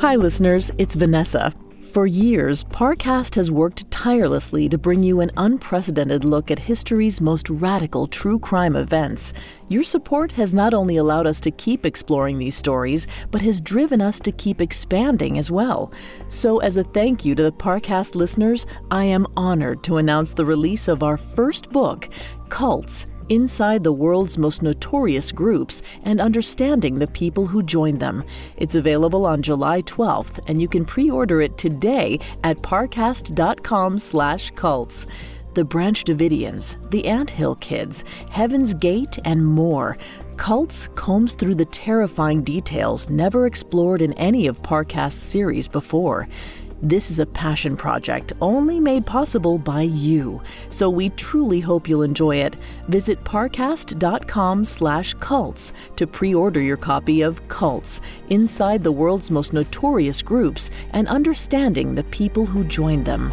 Hi, listeners, it's Vanessa. For years, Parcast has worked tirelessly to bring you an unprecedented look at history's most radical true crime events. Your support has not only allowed us to keep exploring these stories, but has driven us to keep expanding as well. So, as a thank you to the Parcast listeners, I am honored to announce the release of our first book, Cults inside the world's most notorious groups and understanding the people who join them. It's available on July 12th, and you can pre-order it today at parcast.com/cults. The Branch Davidians, the Ant Hill Kids, Heaven's Gate, and more. Cults combs through the terrifying details never explored in any of Parcast's series before. This is a passion project only made possible by you, so we truly hope you'll enjoy it. Visit parcast.com/cults to pre-order your copy of Cults: Inside the World's Most Notorious Groups and Understanding the People Who Joined Them.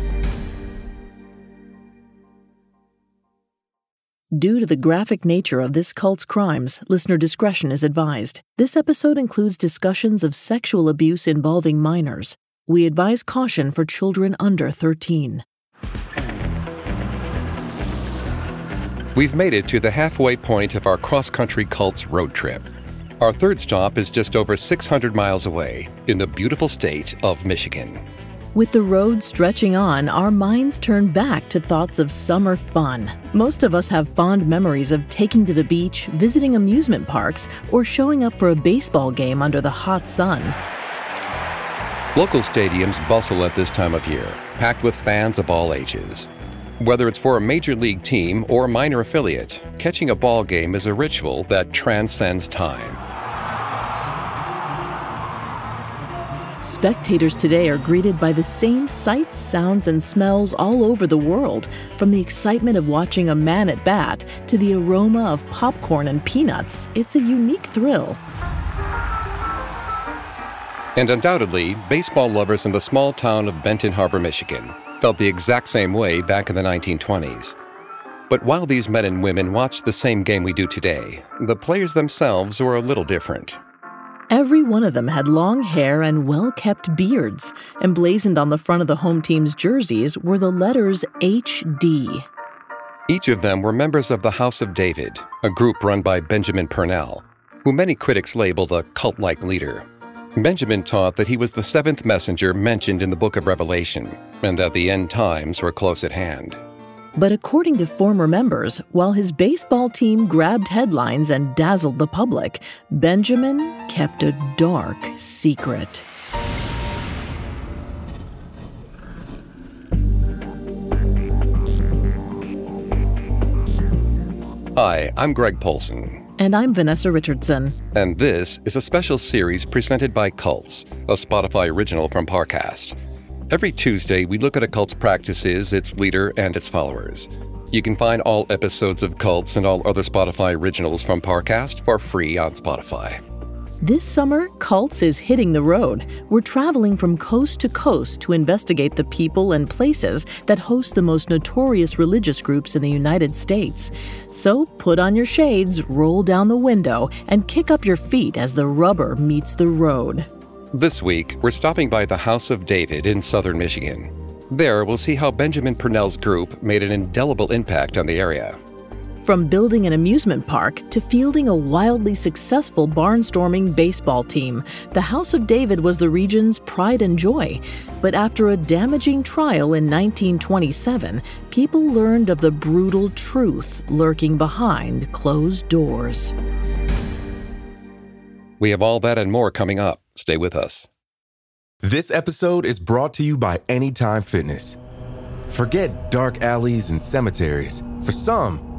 Due to the graphic nature of this cult's crimes, listener discretion is advised. This episode includes discussions of sexual abuse involving minors. We advise caution for children under 13. We've made it to the halfway point of our cross country cults road trip. Our third stop is just over 600 miles away in the beautiful state of Michigan. With the road stretching on, our minds turn back to thoughts of summer fun. Most of us have fond memories of taking to the beach, visiting amusement parks, or showing up for a baseball game under the hot sun. Local stadiums bustle at this time of year, packed with fans of all ages. Whether it's for a major league team or minor affiliate, catching a ball game is a ritual that transcends time. Spectators today are greeted by the same sights, sounds, and smells all over the world, from the excitement of watching a man at bat to the aroma of popcorn and peanuts. It's a unique thrill. And undoubtedly, baseball lovers in the small town of Benton Harbor, Michigan, felt the exact same way back in the 1920s. But while these men and women watched the same game we do today, the players themselves were a little different. Every one of them had long hair and well kept beards. Emblazoned on the front of the home team's jerseys were the letters HD. Each of them were members of the House of David, a group run by Benjamin Purnell, who many critics labeled a cult like leader. Benjamin taught that he was the seventh messenger mentioned in the book of Revelation, and that the end times were close at hand. But according to former members, while his baseball team grabbed headlines and dazzled the public, Benjamin kept a dark secret. Hi, I'm Greg Polcyn. And I'm Vanessa Richardson. And this is a special series presented by Cults, a Spotify original from Parcast. Every Tuesday, we look at a cult's practices, its leader, and its followers. You can find all episodes of Cults and all other Spotify originals from Parcast for free on Spotify. This summer, Cults is hitting the road. We're traveling from coast to coast to investigate the people and places that host the most notorious religious groups in the United States. So put on your shades, roll down the window, and kick up your feet as the rubber meets the road. This week, we're stopping by the House of David in southern Michigan. There, we'll see how Benjamin Purnell's group made an indelible impact on the area. From building an amusement park to fielding a wildly successful barnstorming baseball team, the House of David was the region's pride and joy. But after a damaging trial in 1927, people learned of the brutal truth lurking behind closed doors. We have all that and more coming up. Stay with us. This episode is brought to you by Anytime Fitness. Forget dark alleys and cemeteries. For some,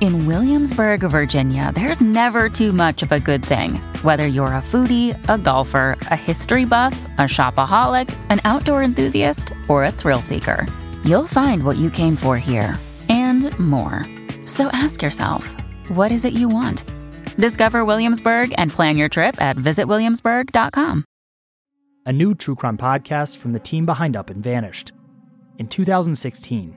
In Williamsburg, Virginia, there's never too much of a good thing. Whether you're a foodie, a golfer, a history buff, a shopaholic, an outdoor enthusiast, or a thrill seeker, you'll find what you came for here and more. So ask yourself, what is it you want? Discover Williamsburg and plan your trip at visitwilliamsburg.com. A new true crime podcast from the team behind Up and Vanished. In 2016,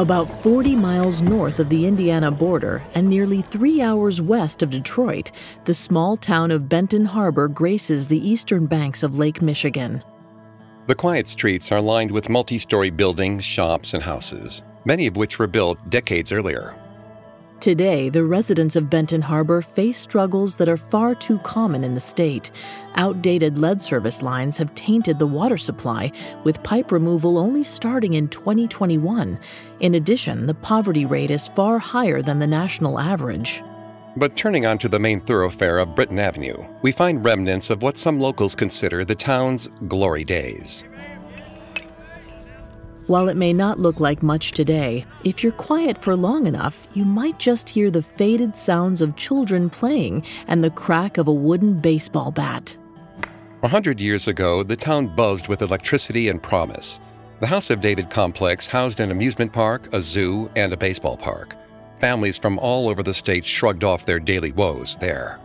About 40 miles north of the Indiana border and nearly three hours west of Detroit, the small town of Benton Harbor graces the eastern banks of Lake Michigan. The quiet streets are lined with multi story buildings, shops, and houses, many of which were built decades earlier. Today, the residents of Benton Harbor face struggles that are far too common in the state. Outdated lead service lines have tainted the water supply, with pipe removal only starting in 2021. In addition, the poverty rate is far higher than the national average. But turning onto the main thoroughfare of Britain Avenue, we find remnants of what some locals consider the town's glory days. While it may not look like much today, if you're quiet for long enough, you might just hear the faded sounds of children playing and the crack of a wooden baseball bat. A hundred years ago, the town buzzed with electricity and promise. The House of David complex housed an amusement park, a zoo, and a baseball park. Families from all over the state shrugged off their daily woes there.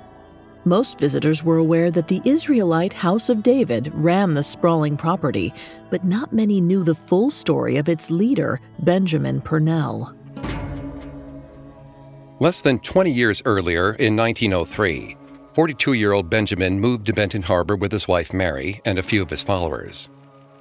Most visitors were aware that the Israelite House of David ran the sprawling property, but not many knew the full story of its leader, Benjamin Purnell. Less than 20 years earlier, in 1903, 42 year old Benjamin moved to Benton Harbor with his wife Mary and a few of his followers.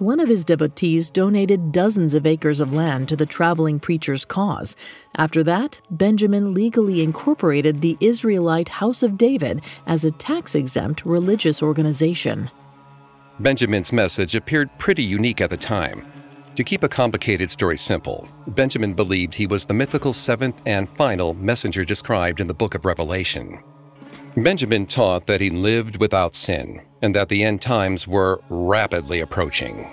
One of his devotees donated dozens of acres of land to the traveling preacher's cause. After that, Benjamin legally incorporated the Israelite House of David as a tax exempt religious organization. Benjamin's message appeared pretty unique at the time. To keep a complicated story simple, Benjamin believed he was the mythical seventh and final messenger described in the book of Revelation. Benjamin taught that he lived without sin and that the end times were rapidly approaching.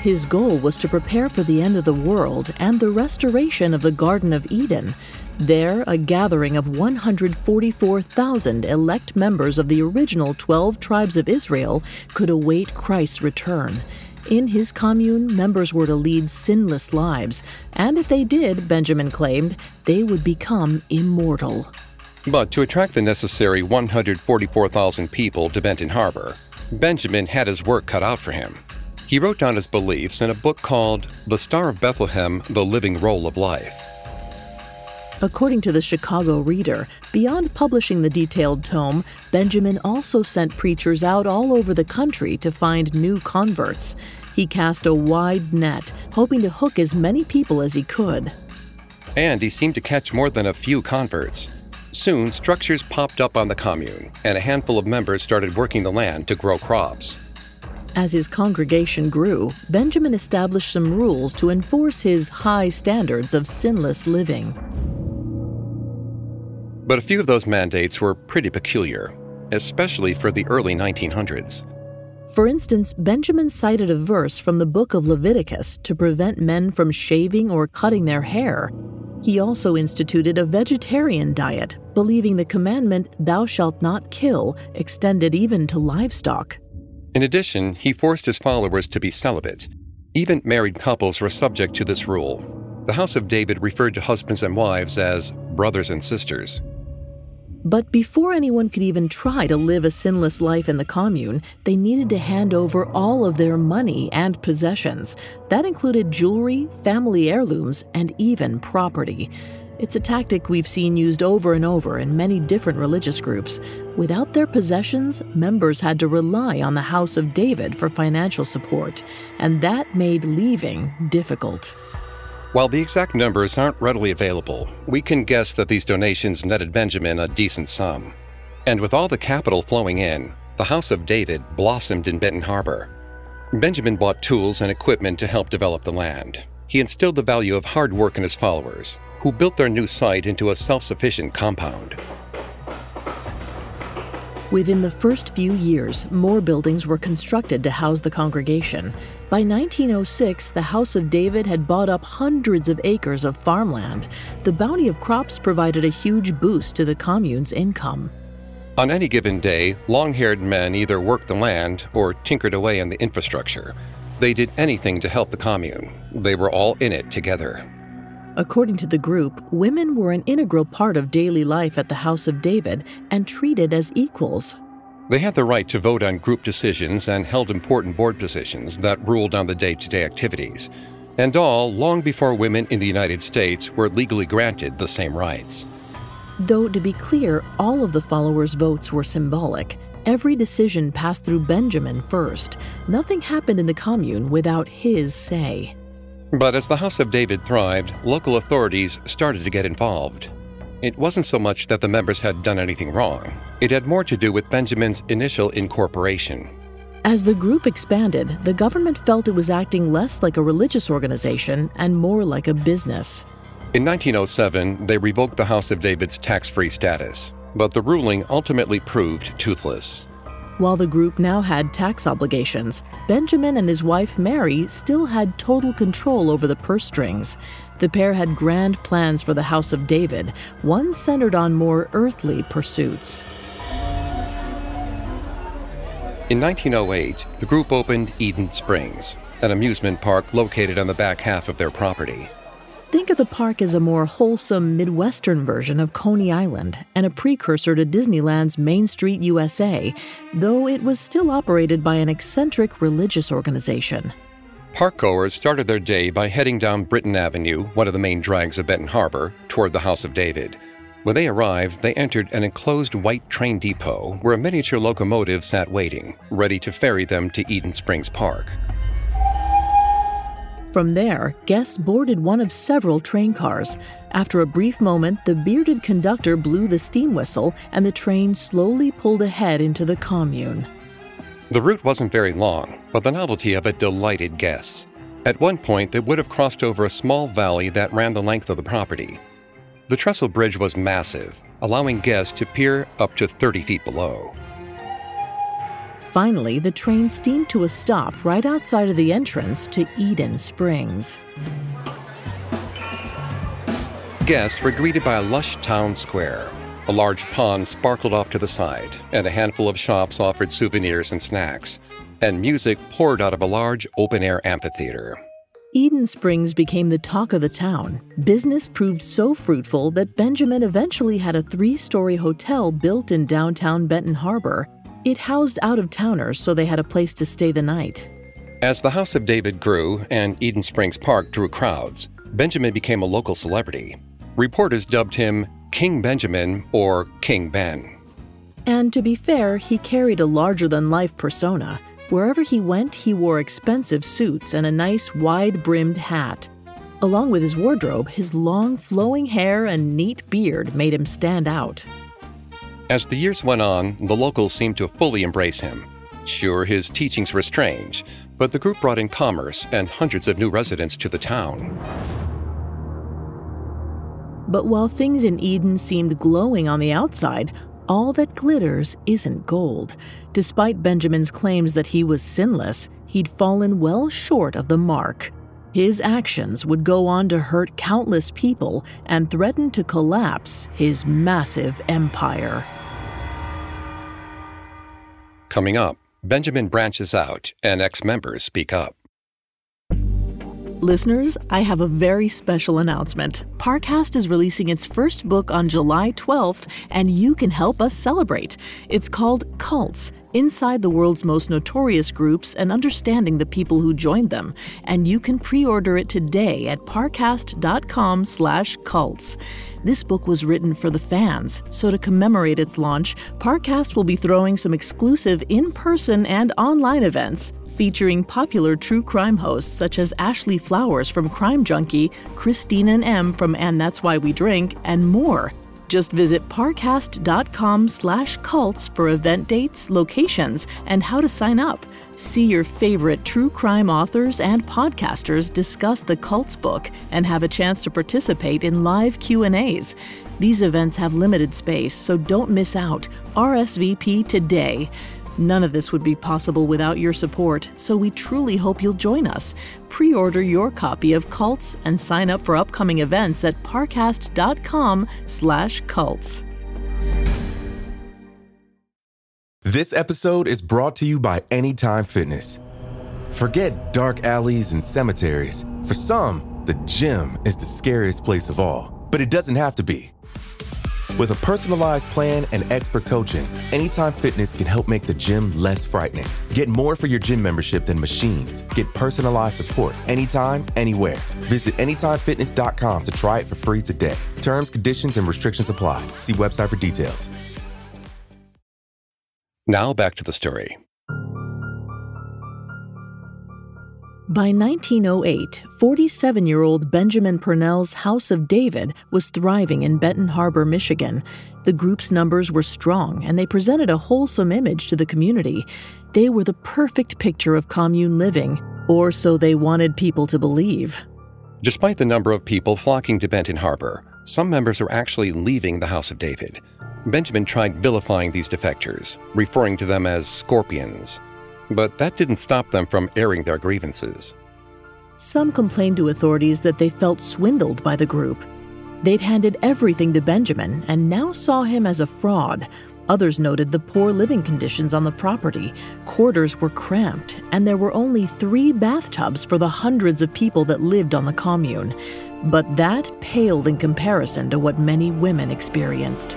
His goal was to prepare for the end of the world and the restoration of the Garden of Eden. There, a gathering of 144,000 elect members of the original 12 tribes of Israel could await Christ's return. In his commune, members were to lead sinless lives, and if they did, Benjamin claimed, they would become immortal. But to attract the necessary 144,000 people to Benton Harbor, Benjamin had his work cut out for him. He wrote down his beliefs in a book called The Star of Bethlehem The Living Roll of Life. According to the Chicago Reader, beyond publishing the detailed tome, Benjamin also sent preachers out all over the country to find new converts. He cast a wide net, hoping to hook as many people as he could. And he seemed to catch more than a few converts. Soon, structures popped up on the commune, and a handful of members started working the land to grow crops. As his congregation grew, Benjamin established some rules to enforce his high standards of sinless living. But a few of those mandates were pretty peculiar, especially for the early 1900s. For instance, Benjamin cited a verse from the book of Leviticus to prevent men from shaving or cutting their hair. He also instituted a vegetarian diet, believing the commandment, Thou shalt not kill, extended even to livestock. In addition, he forced his followers to be celibate. Even married couples were subject to this rule. The House of David referred to husbands and wives as brothers and sisters. But before anyone could even try to live a sinless life in the commune, they needed to hand over all of their money and possessions. That included jewelry, family heirlooms, and even property. It's a tactic we've seen used over and over in many different religious groups. Without their possessions, members had to rely on the House of David for financial support, and that made leaving difficult. While the exact numbers aren't readily available, we can guess that these donations netted Benjamin a decent sum. And with all the capital flowing in, the House of David blossomed in Benton Harbor. Benjamin bought tools and equipment to help develop the land. He instilled the value of hard work in his followers, who built their new site into a self sufficient compound. Within the first few years, more buildings were constructed to house the congregation. By 1906, the House of David had bought up hundreds of acres of farmland. The bounty of crops provided a huge boost to the commune's income. On any given day, long haired men either worked the land or tinkered away in the infrastructure. They did anything to help the commune. They were all in it together. According to the group, women were an integral part of daily life at the House of David and treated as equals. They had the right to vote on group decisions and held important board positions that ruled on the day to day activities, and all long before women in the United States were legally granted the same rights. Though, to be clear, all of the followers' votes were symbolic. Every decision passed through Benjamin first. Nothing happened in the commune without his say. But as the House of David thrived, local authorities started to get involved. It wasn't so much that the members had done anything wrong, it had more to do with Benjamin's initial incorporation. As the group expanded, the government felt it was acting less like a religious organization and more like a business. In 1907, they revoked the House of David's tax free status, but the ruling ultimately proved toothless. While the group now had tax obligations, Benjamin and his wife Mary still had total control over the purse strings. The pair had grand plans for the House of David, one centered on more earthly pursuits. In 1908, the group opened Eden Springs, an amusement park located on the back half of their property. Think of the park as a more wholesome Midwestern version of Coney Island and a precursor to Disneyland's Main Street USA, though it was still operated by an eccentric religious organization. Parkgoers started their day by heading down Britain Avenue, one of the main drags of Benton Harbor, toward the House of David. When they arrived, they entered an enclosed white train depot where a miniature locomotive sat waiting, ready to ferry them to Eden Springs Park. From there, guests boarded one of several train cars. After a brief moment, the bearded conductor blew the steam whistle and the train slowly pulled ahead into the commune. The route wasn't very long, but the novelty of it delighted guests. At one point, they would have crossed over a small valley that ran the length of the property. The trestle bridge was massive, allowing guests to peer up to 30 feet below. Finally, the train steamed to a stop right outside of the entrance to Eden Springs. Guests were greeted by a lush town square. A large pond sparkled off to the side, and a handful of shops offered souvenirs and snacks. And music poured out of a large open air amphitheater. Eden Springs became the talk of the town. Business proved so fruitful that Benjamin eventually had a three story hotel built in downtown Benton Harbor it housed out of towners so they had a place to stay the night. As the House of David grew and Eden Springs Park drew crowds, Benjamin became a local celebrity. Reporters dubbed him King Benjamin or King Ben. And to be fair, he carried a larger than life persona. Wherever he went, he wore expensive suits and a nice wide brimmed hat. Along with his wardrobe, his long flowing hair and neat beard made him stand out. As the years went on, the locals seemed to fully embrace him. Sure, his teachings were strange, but the group brought in commerce and hundreds of new residents to the town. But while things in Eden seemed glowing on the outside, all that glitters isn't gold. Despite Benjamin's claims that he was sinless, he'd fallen well short of the mark. His actions would go on to hurt countless people and threaten to collapse his massive empire. Coming up, Benjamin branches out and ex members speak up. Listeners, I have a very special announcement. Parcast is releasing its first book on July 12th, and you can help us celebrate. It's called Cults Inside the World's Most Notorious Groups and Understanding the People Who Joined Them. And you can pre order it today at parcast.com slash cults. This book was written for the fans, so to commemorate its launch, Parcast will be throwing some exclusive in person and online events featuring popular true crime hosts such as Ashley Flowers from Crime Junkie, Christine and Em from And That's Why We Drink, and more. Just visit parcast.com slash cults for event dates, locations, and how to sign up. See your favorite true crime authors and podcasters discuss the Cults book and have a chance to participate in live Q&As. These events have limited space, so don't miss out. RSVP today. None of this would be possible without your support, so we truly hope you'll join us. Pre-order your copy of Cults and sign up for upcoming events at parcast.com/cults. This episode is brought to you by Anytime Fitness. Forget dark alleys and cemeteries. For some, the gym is the scariest place of all, but it doesn't have to be. With a personalized plan and expert coaching, Anytime Fitness can help make the gym less frightening. Get more for your gym membership than machines. Get personalized support anytime, anywhere. Visit AnytimeFitness.com to try it for free today. Terms, conditions, and restrictions apply. See website for details. Now back to the story. By 1908, 47 year old Benjamin Purnell's House of David was thriving in Benton Harbor, Michigan. The group's numbers were strong and they presented a wholesome image to the community. They were the perfect picture of commune living, or so they wanted people to believe. Despite the number of people flocking to Benton Harbor, some members are actually leaving the House of David. Benjamin tried vilifying these defectors, referring to them as scorpions but that didn't stop them from airing their grievances. Some complained to authorities that they felt swindled by the group. They'd handed everything to Benjamin and now saw him as a fraud. Others noted the poor living conditions on the property. Quarters were cramped, and there were only three bathtubs for the hundreds of people that lived on the commune. But that paled in comparison to what many women experienced.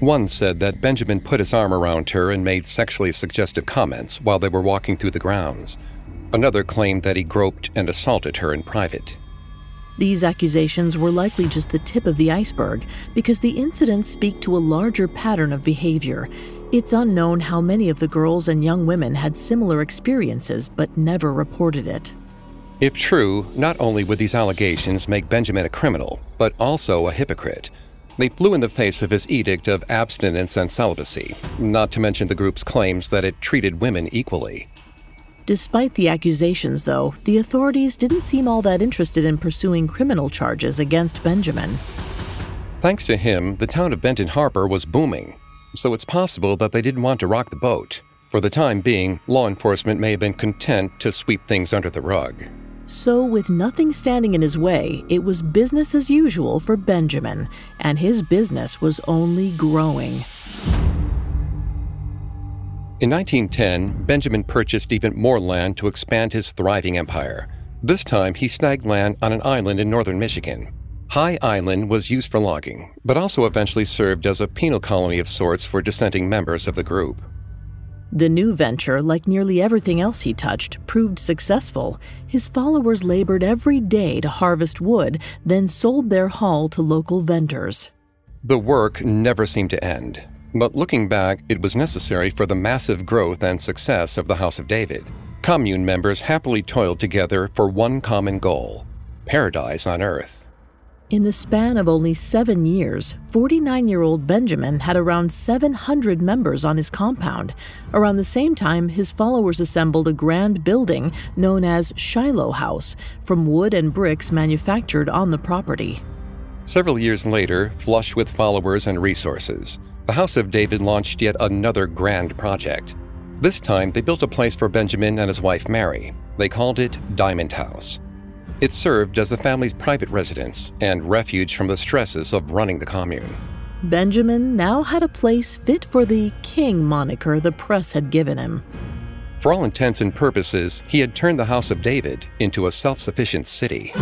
One said that Benjamin put his arm around her and made sexually suggestive comments while they were walking through the grounds. Another claimed that he groped and assaulted her in private. These accusations were likely just the tip of the iceberg because the incidents speak to a larger pattern of behavior. It's unknown how many of the girls and young women had similar experiences but never reported it. If true, not only would these allegations make Benjamin a criminal, but also a hypocrite. They flew in the face of his edict of abstinence and celibacy, not to mention the group's claims that it treated women equally. Despite the accusations, though, the authorities didn't seem all that interested in pursuing criminal charges against Benjamin. Thanks to him, the town of Benton Harbor was booming, so it's possible that they didn't want to rock the boat. For the time being, law enforcement may have been content to sweep things under the rug. So, with nothing standing in his way, it was business as usual for Benjamin, and his business was only growing. In 1910, Benjamin purchased even more land to expand his thriving empire. This time, he snagged land on an island in northern Michigan. High Island was used for logging, but also eventually served as a penal colony of sorts for dissenting members of the group. The new venture, like nearly everything else he touched, proved successful. His followers labored every day to harvest wood, then sold their haul to local vendors. The work never seemed to end, but looking back, it was necessary for the massive growth and success of the House of David. Commune members happily toiled together for one common goal paradise on earth. In the span of only seven years, 49 year old Benjamin had around 700 members on his compound. Around the same time, his followers assembled a grand building known as Shiloh House from wood and bricks manufactured on the property. Several years later, flush with followers and resources, the House of David launched yet another grand project. This time, they built a place for Benjamin and his wife Mary. They called it Diamond House. It served as the family's private residence and refuge from the stresses of running the commune. Benjamin now had a place fit for the king moniker the press had given him. For all intents and purposes, he had turned the House of David into a self sufficient city.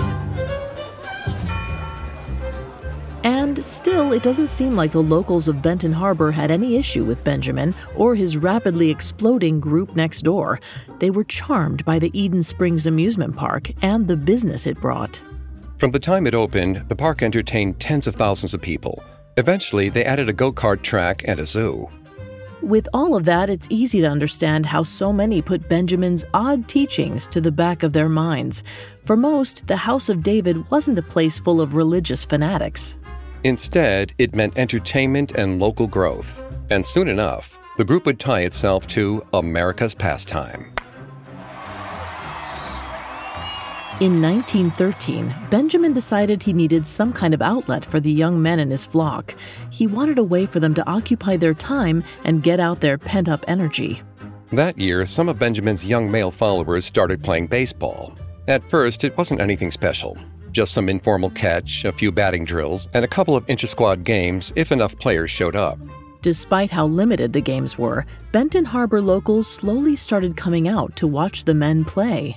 And still, it doesn't seem like the locals of Benton Harbor had any issue with Benjamin or his rapidly exploding group next door. They were charmed by the Eden Springs amusement park and the business it brought. From the time it opened, the park entertained tens of thousands of people. Eventually, they added a go kart track and a zoo. With all of that, it's easy to understand how so many put Benjamin's odd teachings to the back of their minds. For most, the House of David wasn't a place full of religious fanatics. Instead, it meant entertainment and local growth. And soon enough, the group would tie itself to America's pastime. In 1913, Benjamin decided he needed some kind of outlet for the young men in his flock. He wanted a way for them to occupy their time and get out their pent up energy. That year, some of Benjamin's young male followers started playing baseball. At first, it wasn't anything special just some informal catch, a few batting drills, and a couple of inter squad games if enough players showed up. Despite how limited the games were, Benton Harbor locals slowly started coming out to watch the men play.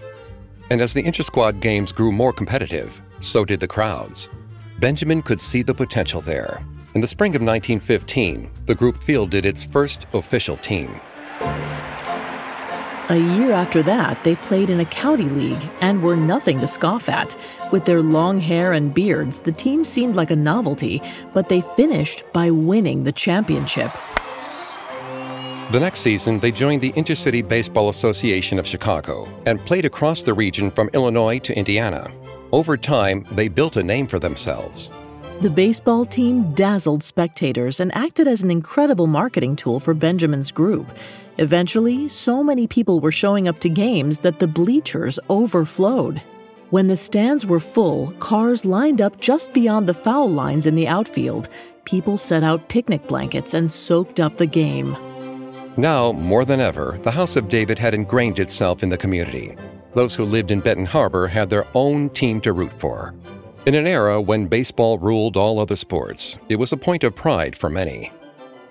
And as the inter squad games grew more competitive, so did the crowds. Benjamin could see the potential there. In the spring of 1915, the group fielded its first official team. A year after that, they played in a county league and were nothing to scoff at. With their long hair and beards, the team seemed like a novelty, but they finished by winning the championship. The next season, they joined the Intercity Baseball Association of Chicago and played across the region from Illinois to Indiana. Over time, they built a name for themselves. The baseball team dazzled spectators and acted as an incredible marketing tool for Benjamin's group. Eventually, so many people were showing up to games that the bleachers overflowed. When the stands were full, cars lined up just beyond the foul lines in the outfield. People set out picnic blankets and soaked up the game. Now, more than ever, the House of David had ingrained itself in the community. Those who lived in Benton Harbor had their own team to root for. In an era when baseball ruled all other sports, it was a point of pride for many.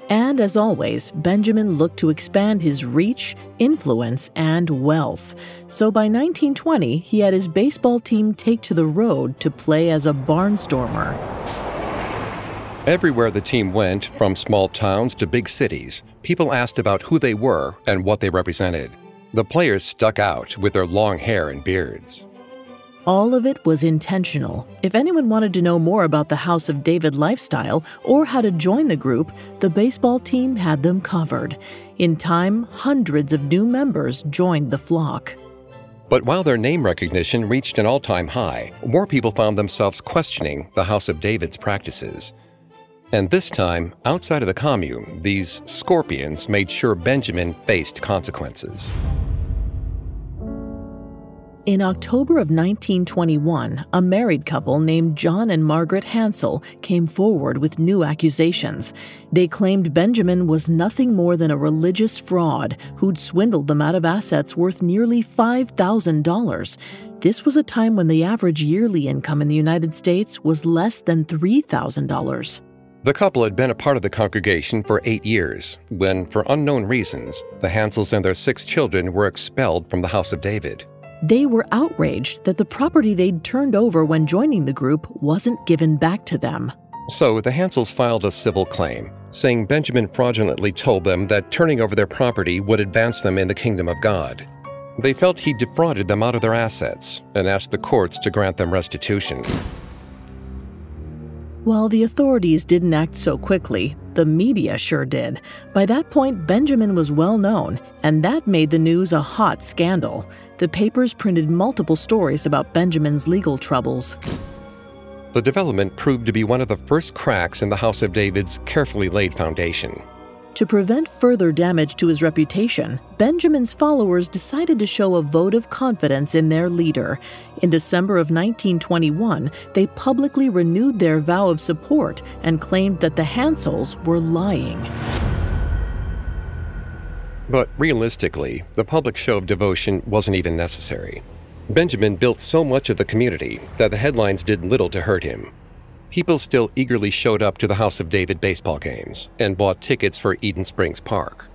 And as always, Benjamin looked to expand his reach, influence, and wealth. So by 1920, he had his baseball team take to the road to play as a barnstormer. Everywhere the team went, from small towns to big cities, people asked about who they were and what they represented. The players stuck out with their long hair and beards. All of it was intentional. If anyone wanted to know more about the House of David lifestyle or how to join the group, the baseball team had them covered. In time, hundreds of new members joined the flock. But while their name recognition reached an all time high, more people found themselves questioning the House of David's practices. And this time, outside of the commune, these scorpions made sure Benjamin faced consequences. In October of 1921, a married couple named John and Margaret Hansel came forward with new accusations. They claimed Benjamin was nothing more than a religious fraud who'd swindled them out of assets worth nearly $5,000. This was a time when the average yearly income in the United States was less than $3,000. The couple had been a part of the congregation for eight years when, for unknown reasons, the Hansels and their six children were expelled from the House of David. They were outraged that the property they'd turned over when joining the group wasn't given back to them. So the Hansels filed a civil claim, saying Benjamin fraudulently told them that turning over their property would advance them in the kingdom of God. They felt he defrauded them out of their assets and asked the courts to grant them restitution. While the authorities didn't act so quickly, the media sure did. By that point, Benjamin was well known, and that made the news a hot scandal. The papers printed multiple stories about Benjamin's legal troubles. The development proved to be one of the first cracks in the House of David's carefully laid foundation. To prevent further damage to his reputation, Benjamin's followers decided to show a vote of confidence in their leader. In December of 1921, they publicly renewed their vow of support and claimed that the Hansels were lying. But realistically, the public show of devotion wasn't even necessary. Benjamin built so much of the community that the headlines did little to hurt him. People still eagerly showed up to the House of David baseball games and bought tickets for Eden Springs Park.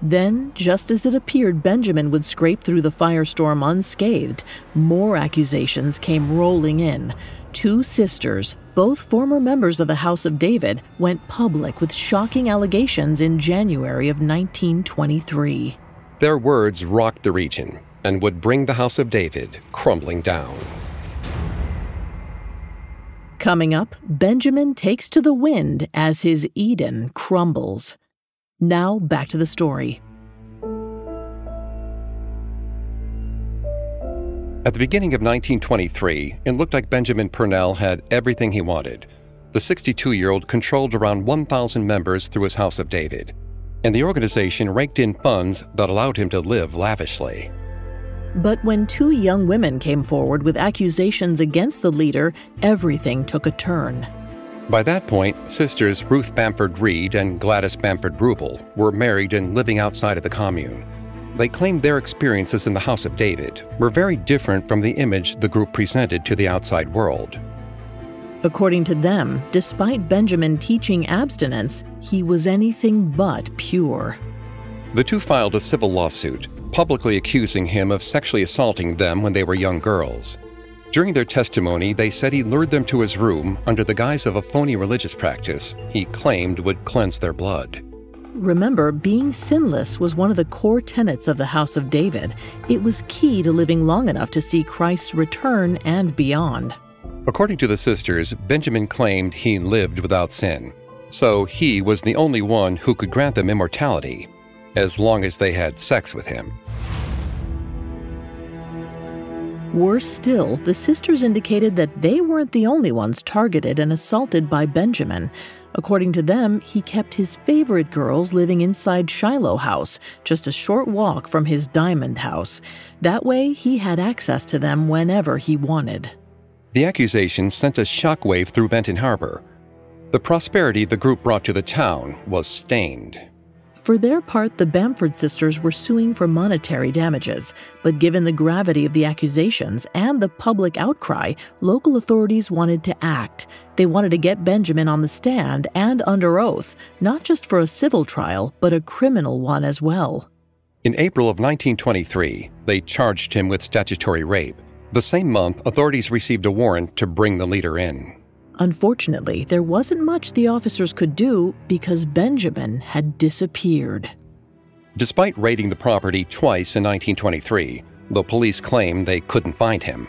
Then, just as it appeared Benjamin would scrape through the firestorm unscathed, more accusations came rolling in. Two sisters, both former members of the House of David, went public with shocking allegations in January of 1923. Their words rocked the region and would bring the House of David crumbling down. Coming up, Benjamin takes to the wind as his Eden crumbles. Now, back to the story. At the beginning of 1923, it looked like Benjamin Purnell had everything he wanted. The 62 year old controlled around 1,000 members through his House of David, and the organization raked in funds that allowed him to live lavishly. But when two young women came forward with accusations against the leader, everything took a turn. By that point, sisters Ruth Bamford Reed and Gladys Bamford Rubel were married and living outside of the commune. They claimed their experiences in the House of David were very different from the image the group presented to the outside world. According to them, despite Benjamin teaching abstinence, he was anything but pure. The two filed a civil lawsuit, publicly accusing him of sexually assaulting them when they were young girls. During their testimony, they said he lured them to his room under the guise of a phony religious practice he claimed would cleanse their blood. Remember, being sinless was one of the core tenets of the House of David. It was key to living long enough to see Christ's return and beyond. According to the sisters, Benjamin claimed he lived without sin, so he was the only one who could grant them immortality, as long as they had sex with him. Worse still, the sisters indicated that they weren't the only ones targeted and assaulted by Benjamin. According to them, he kept his favorite girls living inside Shiloh House, just a short walk from his diamond house. That way, he had access to them whenever he wanted. The accusation sent a shockwave through Benton Harbor. The prosperity the group brought to the town was stained. For their part, the Bamford sisters were suing for monetary damages, but given the gravity of the accusations and the public outcry, local authorities wanted to act. They wanted to get Benjamin on the stand and under oath, not just for a civil trial, but a criminal one as well. In April of 1923, they charged him with statutory rape. The same month, authorities received a warrant to bring the leader in. Unfortunately, there wasn't much the officers could do because Benjamin had disappeared. Despite raiding the property twice in 1923, the police claimed they couldn't find him.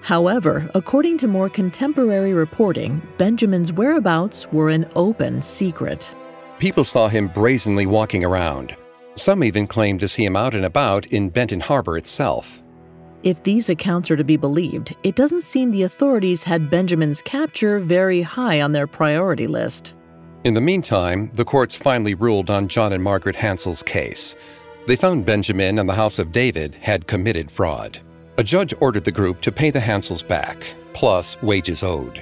However, according to more contemporary reporting, Benjamin's whereabouts were an open secret. People saw him brazenly walking around. Some even claimed to see him out and about in Benton Harbor itself. If these accounts are to be believed, it doesn't seem the authorities had Benjamin's capture very high on their priority list. In the meantime, the courts finally ruled on John and Margaret Hansel's case. They found Benjamin and the House of David had committed fraud. A judge ordered the group to pay the Hansels back, plus wages owed.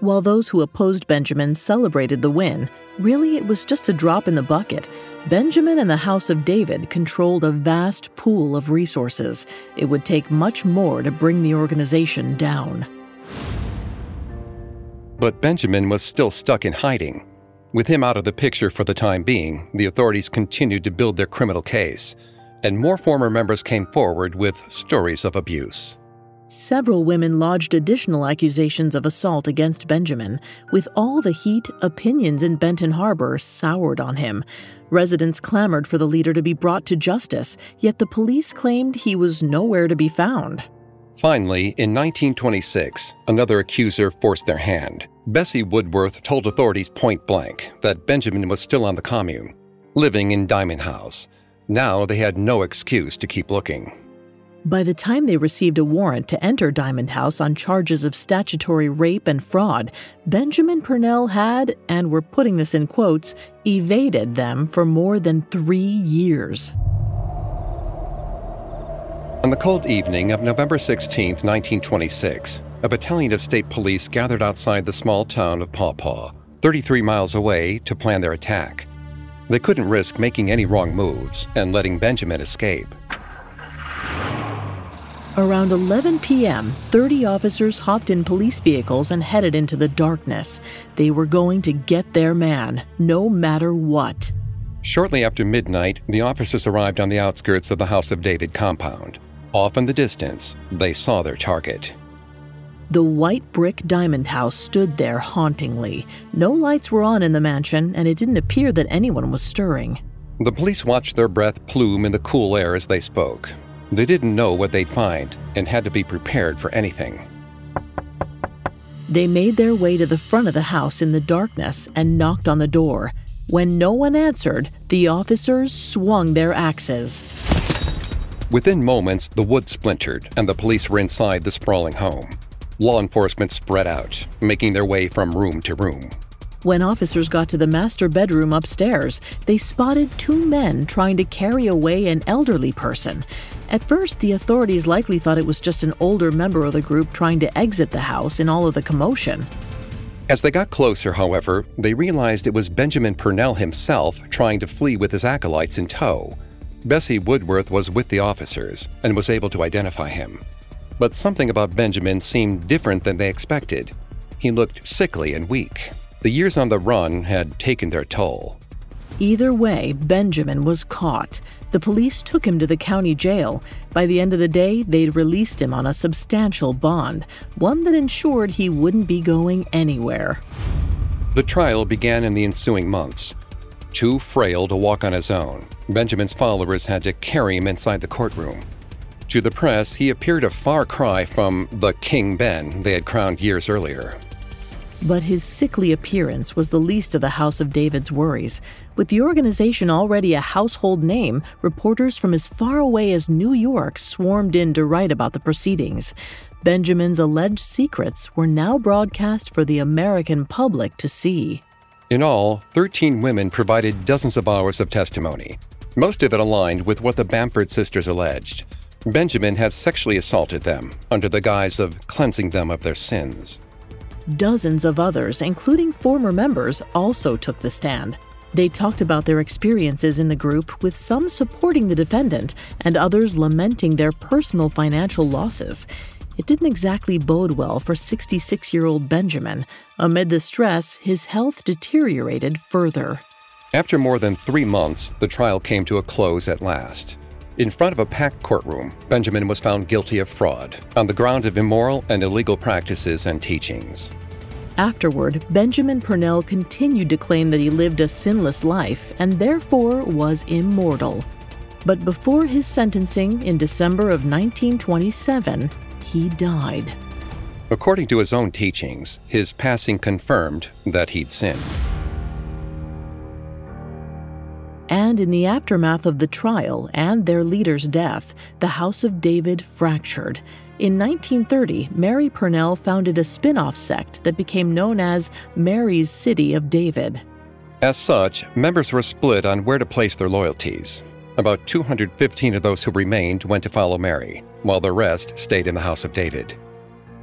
While those who opposed Benjamin celebrated the win, really it was just a drop in the bucket. Benjamin and the House of David controlled a vast pool of resources. It would take much more to bring the organization down. But Benjamin was still stuck in hiding. With him out of the picture for the time being, the authorities continued to build their criminal case, and more former members came forward with stories of abuse. Several women lodged additional accusations of assault against Benjamin. With all the heat, opinions in Benton Harbor soured on him. Residents clamored for the leader to be brought to justice, yet the police claimed he was nowhere to be found. Finally, in 1926, another accuser forced their hand. Bessie Woodworth told authorities point blank that Benjamin was still on the commune, living in Diamond House. Now they had no excuse to keep looking. By the time they received a warrant to enter Diamond House on charges of statutory rape and fraud, Benjamin Purnell had, and we're putting this in quotes, evaded them for more than three years. On the cold evening of November 16, 1926, a battalion of state police gathered outside the small town of Paw Paw, 33 miles away, to plan their attack. They couldn't risk making any wrong moves and letting Benjamin escape. Around 11 p.m., 30 officers hopped in police vehicles and headed into the darkness. They were going to get their man, no matter what. Shortly after midnight, the officers arrived on the outskirts of the House of David compound. Off in the distance, they saw their target. The white brick diamond house stood there hauntingly. No lights were on in the mansion, and it didn't appear that anyone was stirring. The police watched their breath plume in the cool air as they spoke. They didn't know what they'd find and had to be prepared for anything. They made their way to the front of the house in the darkness and knocked on the door. When no one answered, the officers swung their axes. Within moments, the wood splintered and the police were inside the sprawling home. Law enforcement spread out, making their way from room to room. When officers got to the master bedroom upstairs, they spotted two men trying to carry away an elderly person. At first, the authorities likely thought it was just an older member of the group trying to exit the house in all of the commotion. As they got closer, however, they realized it was Benjamin Purnell himself trying to flee with his acolytes in tow. Bessie Woodworth was with the officers and was able to identify him. But something about Benjamin seemed different than they expected. He looked sickly and weak. The years on the run had taken their toll. Either way, Benjamin was caught. The police took him to the county jail. By the end of the day, they'd released him on a substantial bond, one that ensured he wouldn't be going anywhere. The trial began in the ensuing months. Too frail to walk on his own, Benjamin's followers had to carry him inside the courtroom. To the press, he appeared a far cry from the King Ben they had crowned years earlier. But his sickly appearance was the least of the House of David's worries. With the organization already a household name, reporters from as far away as New York swarmed in to write about the proceedings. Benjamin's alleged secrets were now broadcast for the American public to see. In all, 13 women provided dozens of hours of testimony. Most of it aligned with what the Bamford sisters alleged. Benjamin had sexually assaulted them under the guise of cleansing them of their sins. Dozens of others, including former members, also took the stand. They talked about their experiences in the group, with some supporting the defendant and others lamenting their personal financial losses. It didn't exactly bode well for 66 year old Benjamin. Amid the stress, his health deteriorated further. After more than three months, the trial came to a close at last. In front of a packed courtroom, Benjamin was found guilty of fraud on the ground of immoral and illegal practices and teachings. Afterward, Benjamin Purnell continued to claim that he lived a sinless life and therefore was immortal. But before his sentencing in December of 1927, he died. According to his own teachings, his passing confirmed that he'd sinned. And in the aftermath of the trial and their leader's death, the House of David fractured. In 1930, Mary Purnell founded a spin off sect that became known as Mary's City of David. As such, members were split on where to place their loyalties. About 215 of those who remained went to follow Mary, while the rest stayed in the House of David.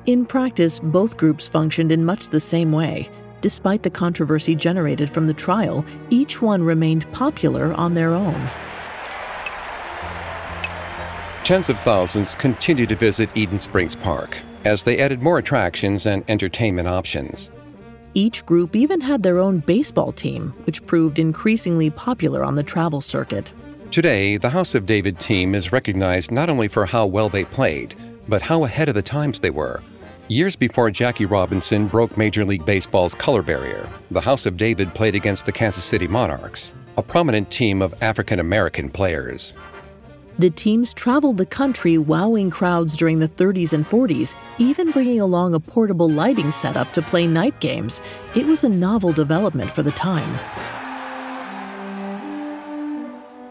In practice, both groups functioned in much the same way. Despite the controversy generated from the trial, each one remained popular on their own. Tens of thousands continued to visit Eden Springs Park as they added more attractions and entertainment options. Each group even had their own baseball team, which proved increasingly popular on the travel circuit. Today, the House of David team is recognized not only for how well they played, but how ahead of the times they were. Years before Jackie Robinson broke Major League Baseball's color barrier, the House of David played against the Kansas City Monarchs, a prominent team of African American players. The teams traveled the country, wowing crowds during the 30s and 40s, even bringing along a portable lighting setup to play night games. It was a novel development for the time.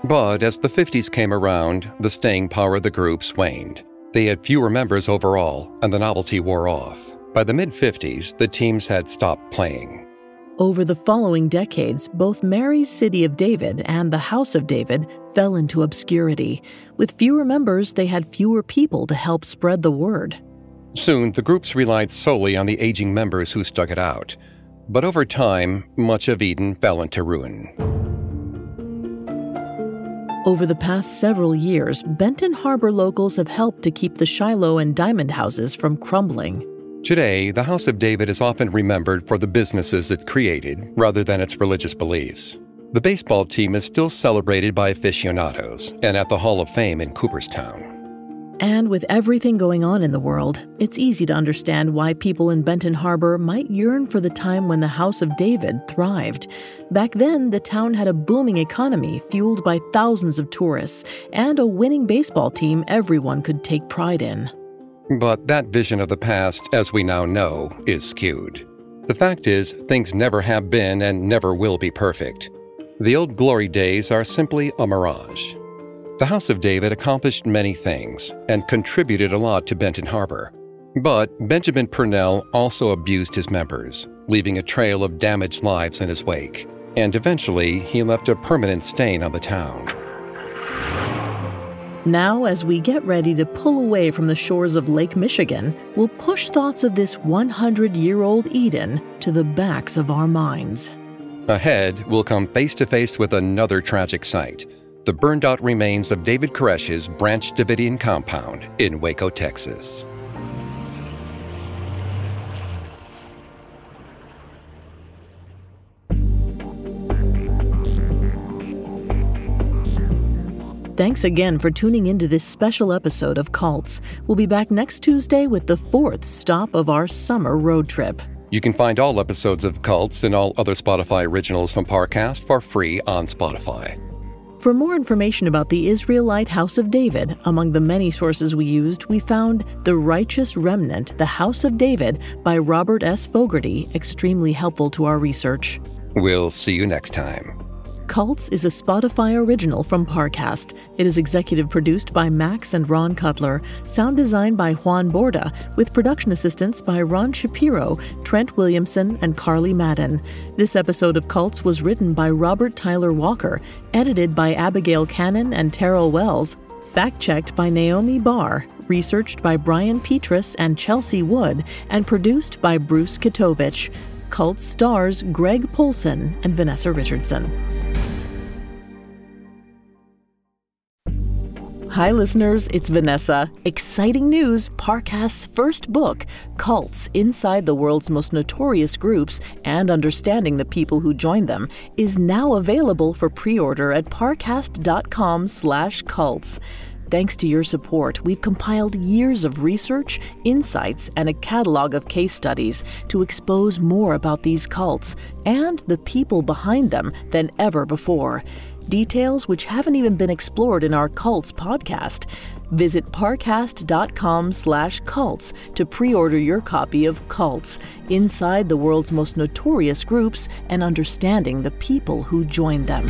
But as the 50s came around, the staying power of the groups waned. They had fewer members overall, and the novelty wore off. By the mid 50s, the teams had stopped playing. Over the following decades, both Mary's City of David and the House of David fell into obscurity. With fewer members, they had fewer people to help spread the word. Soon, the groups relied solely on the aging members who stuck it out. But over time, much of Eden fell into ruin. Over the past several years, Benton Harbor locals have helped to keep the Shiloh and Diamond houses from crumbling. Today, the House of David is often remembered for the businesses it created rather than its religious beliefs. The baseball team is still celebrated by aficionados and at the Hall of Fame in Cooperstown. And with everything going on in the world, it's easy to understand why people in Benton Harbor might yearn for the time when the House of David thrived. Back then, the town had a booming economy fueled by thousands of tourists and a winning baseball team everyone could take pride in. But that vision of the past, as we now know, is skewed. The fact is, things never have been and never will be perfect. The old glory days are simply a mirage. The House of David accomplished many things and contributed a lot to Benton Harbor. But Benjamin Purnell also abused his members, leaving a trail of damaged lives in his wake. And eventually, he left a permanent stain on the town. Now, as we get ready to pull away from the shores of Lake Michigan, we'll push thoughts of this 100 year old Eden to the backs of our minds. Ahead, we'll come face to face with another tragic sight the burned out remains of David Koresh's Branch Davidian compound in Waco, Texas. Thanks again for tuning into this special episode of Cults. We'll be back next Tuesday with the fourth stop of our summer road trip. You can find all episodes of Cults and all other Spotify originals from Parcast for free on Spotify. For more information about the Israelite House of David, among the many sources we used, we found The Righteous Remnant, The House of David by Robert S. Fogarty, extremely helpful to our research. We'll see you next time. Cults is a Spotify original from Parcast. It is executive produced by Max and Ron Cutler, sound designed by Juan Borda, with production assistance by Ron Shapiro, Trent Williamson, and Carly Madden. This episode of Cults was written by Robert Tyler Walker, edited by Abigail Cannon and Terrell Wells, fact checked by Naomi Barr, researched by Brian Petrus and Chelsea Wood, and produced by Bruce Katovich. Cult stars Greg Polcyn and Vanessa Richardson. Hi, listeners, it's Vanessa. Exciting news Parcast's first book, Cults Inside the World's Most Notorious Groups and Understanding the People Who Join Them, is now available for pre order at parcast.com slash cults. Thanks to your support, we've compiled years of research, insights, and a catalog of case studies to expose more about these cults and the people behind them than ever before details which haven't even been explored in our Cults podcast. Visit parcast.com slash cults to pre-order your copy of Cults, Inside the World's Most Notorious Groups and Understanding the People Who Join Them.